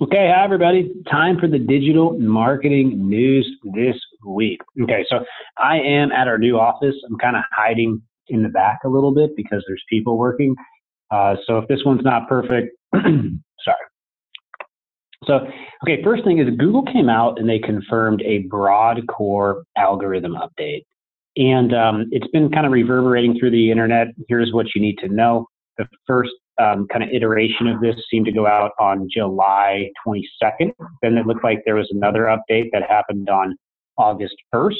Okay, hi everybody. Time for the digital marketing news this week. Okay, so I am at our new office. I'm kind of hiding in the back a little bit because there's people working. Uh, so if this one's not perfect, sorry. So, okay, first thing is Google came out and they confirmed a broad core algorithm update. And um, it's been kind of reverberating through the internet. Here's what you need to know. The first um, kind of iteration of this seemed to go out on July 22nd. Then it looked like there was another update that happened on August 1st.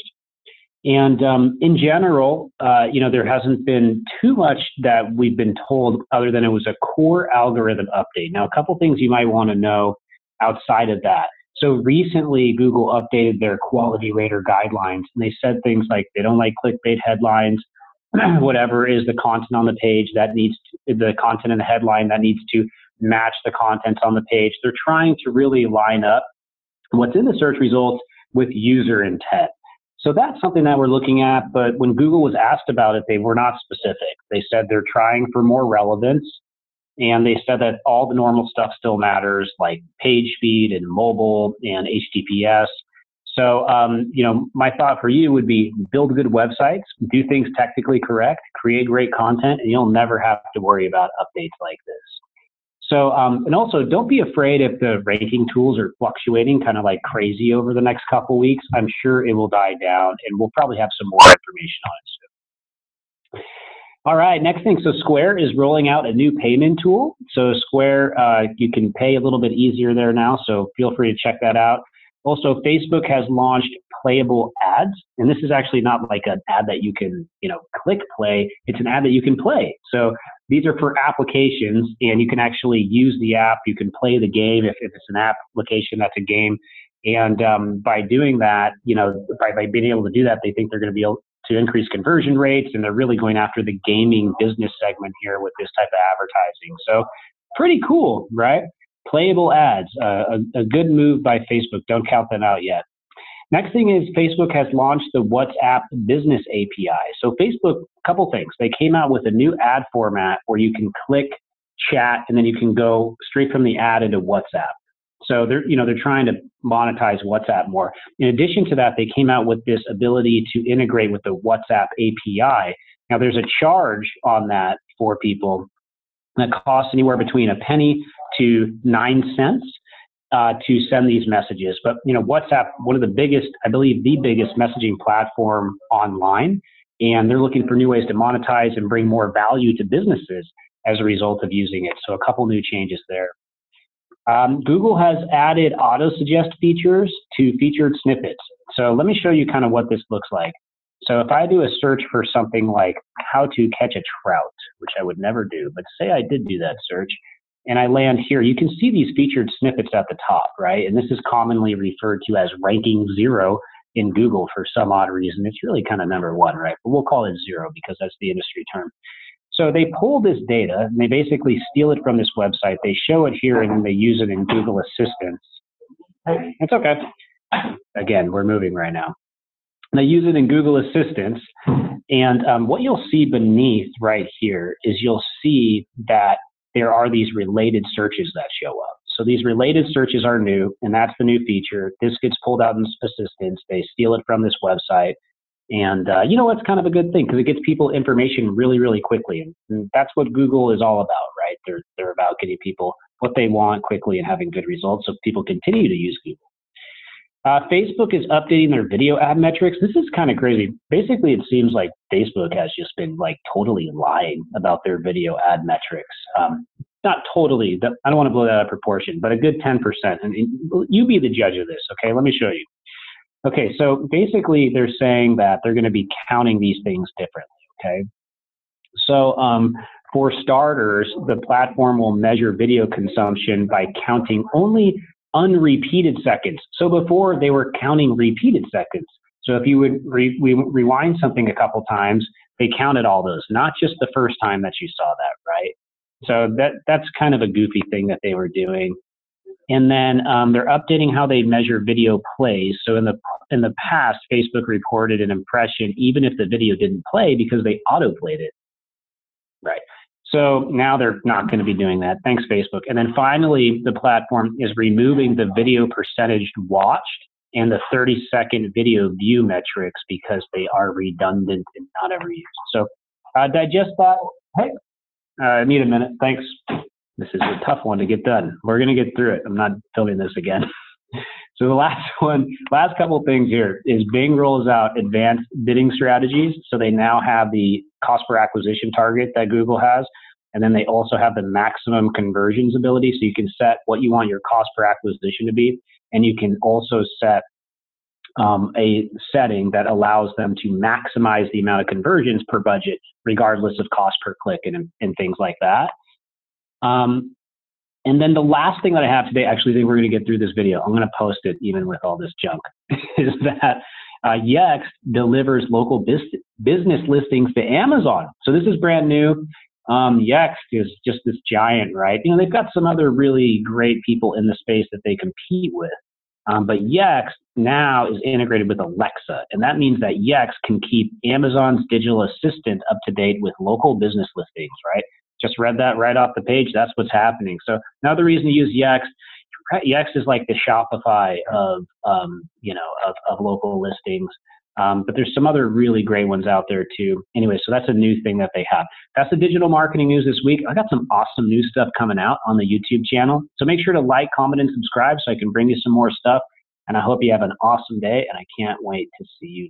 And um, in general, uh, you know, there hasn't been too much that we've been told other than it was a core algorithm update. Now, a couple things you might want to know outside of that. So recently, Google updated their quality rater guidelines, and they said things like they don't like clickbait headlines. whatever is the content on the page that needs to, the content in the headline that needs to match the content on the page. They're trying to really line up what's in the search results with user intent. So that's something that we're looking at. But when Google was asked about it, they were not specific. They said they're trying for more relevance. And they said that all the normal stuff still matters, like page speed and mobile and HTTPS. So, um, you know, my thought for you would be build good websites, do things technically correct, create great content, and you'll never have to worry about updates like this. So, um, and also don't be afraid if the ranking tools are fluctuating kind of like crazy over the next couple weeks. I'm sure it will die down and we'll probably have some more information on it soon. All right, next thing. So Square is rolling out a new payment tool. So Square, uh, you can pay a little bit easier there now. So feel free to check that out. Also, Facebook has launched playable ads, and this is actually not like an ad that you can, you know, click play. It's an ad that you can play. So these are for applications, and you can actually use the app. You can play the game if, if it's an application that's a game. And um, by doing that, you know, by, by being able to do that, they think they're going to be able to increase conversion rates, and they're really going after the gaming business segment here with this type of advertising. So pretty cool, right? Playable ads, uh, a, a good move by Facebook. Don't count them out yet. Next thing is Facebook has launched the WhatsApp Business API. So Facebook, a couple things. They came out with a new ad format where you can click chat and then you can go straight from the ad into WhatsApp. So they're, you know, they're trying to monetize WhatsApp more. In addition to that, they came out with this ability to integrate with the WhatsApp API. Now there's a charge on that for people that costs anywhere between a penny to nine cents uh, to send these messages. But you know, WhatsApp, one of the biggest, I believe, the biggest messaging platform online, and they're looking for new ways to monetize and bring more value to businesses as a result of using it. So a couple new changes there. Um, Google has added auto suggest features to featured snippets. So let me show you kind of what this looks like. So if I do a search for something like how to catch a trout, which I would never do, but say I did do that search, and I land here, you can see these featured snippets at the top, right? And this is commonly referred to as ranking zero in Google for some odd reason. It's really kind of number one, right? But we'll call it zero because that's the industry term. So they pull this data and they basically steal it from this website. They show it here and then they use it in Google Assistant. It's okay. Again, we're moving right now. They use it in Google Assistant. And um, what you'll see beneath right here is you'll see that there are these related searches that show up. So these related searches are new, and that's the new feature. This gets pulled out in Assistant. They steal it from this website. And uh, you know, it's kind of a good thing because it gets people information really, really quickly. And that's what Google is all about, right? They're, they're about getting people what they want quickly and having good results so people continue to use Google. Uh, Facebook is updating their video ad metrics. This is kind of crazy. Basically, it seems like Facebook has just been like totally lying about their video ad metrics. Um, not totally. I don't want to blow that out of proportion, but a good 10%. And you be the judge of this, okay? Let me show you. Okay, so basically they're saying that they're going to be counting these things differently, okay? So um, for starters, the platform will measure video consumption by counting only unrepeated seconds. So before they were counting repeated seconds. So if you would re- we rewind something a couple times, they counted all those, not just the first time that you saw that, right? So that that's kind of a goofy thing that they were doing. And then um, they're updating how they measure video plays. So in the in the past, Facebook reported an impression even if the video didn't play because they auto played it. Right. So now they're not going to be doing that. Thanks, Facebook. And then finally, the platform is removing the video percentage watched and the 30 second video view metrics because they are redundant and not ever used. So uh, digest that. Hey, uh, I need a minute. Thanks. This is a tough one to get done. We're going to get through it. I'm not filming this again. So the last one, last couple of things here is Bing rolls out advanced bidding strategies. So they now have the cost per acquisition target that Google has. And then they also have the maximum conversions ability. So you can set what you want your cost per acquisition to be. And you can also set um, a setting that allows them to maximize the amount of conversions per budget, regardless of cost per click and, and things like that. Um, and then the last thing that I have today, actually, think we're going to get through this video. I'm going to post it even with all this junk. is that uh, Yext delivers local bis- business listings to Amazon. So this is brand new. Um, Yext is just this giant, right? You know, they've got some other really great people in the space that they compete with. Um, but Yext now is integrated with Alexa, and that means that Yext can keep Amazon's digital assistant up to date with local business listings, right? Just read that right off the page. That's what's happening. So another reason to use Yext, Yext is like the Shopify of, um, you know, of, of local listings. Um, but there's some other really great ones out there too. Anyway, so that's a new thing that they have. That's the digital marketing news this week. I got some awesome new stuff coming out on the YouTube channel. So make sure to like, comment, and subscribe so I can bring you some more stuff. And I hope you have an awesome day. And I can't wait to see you.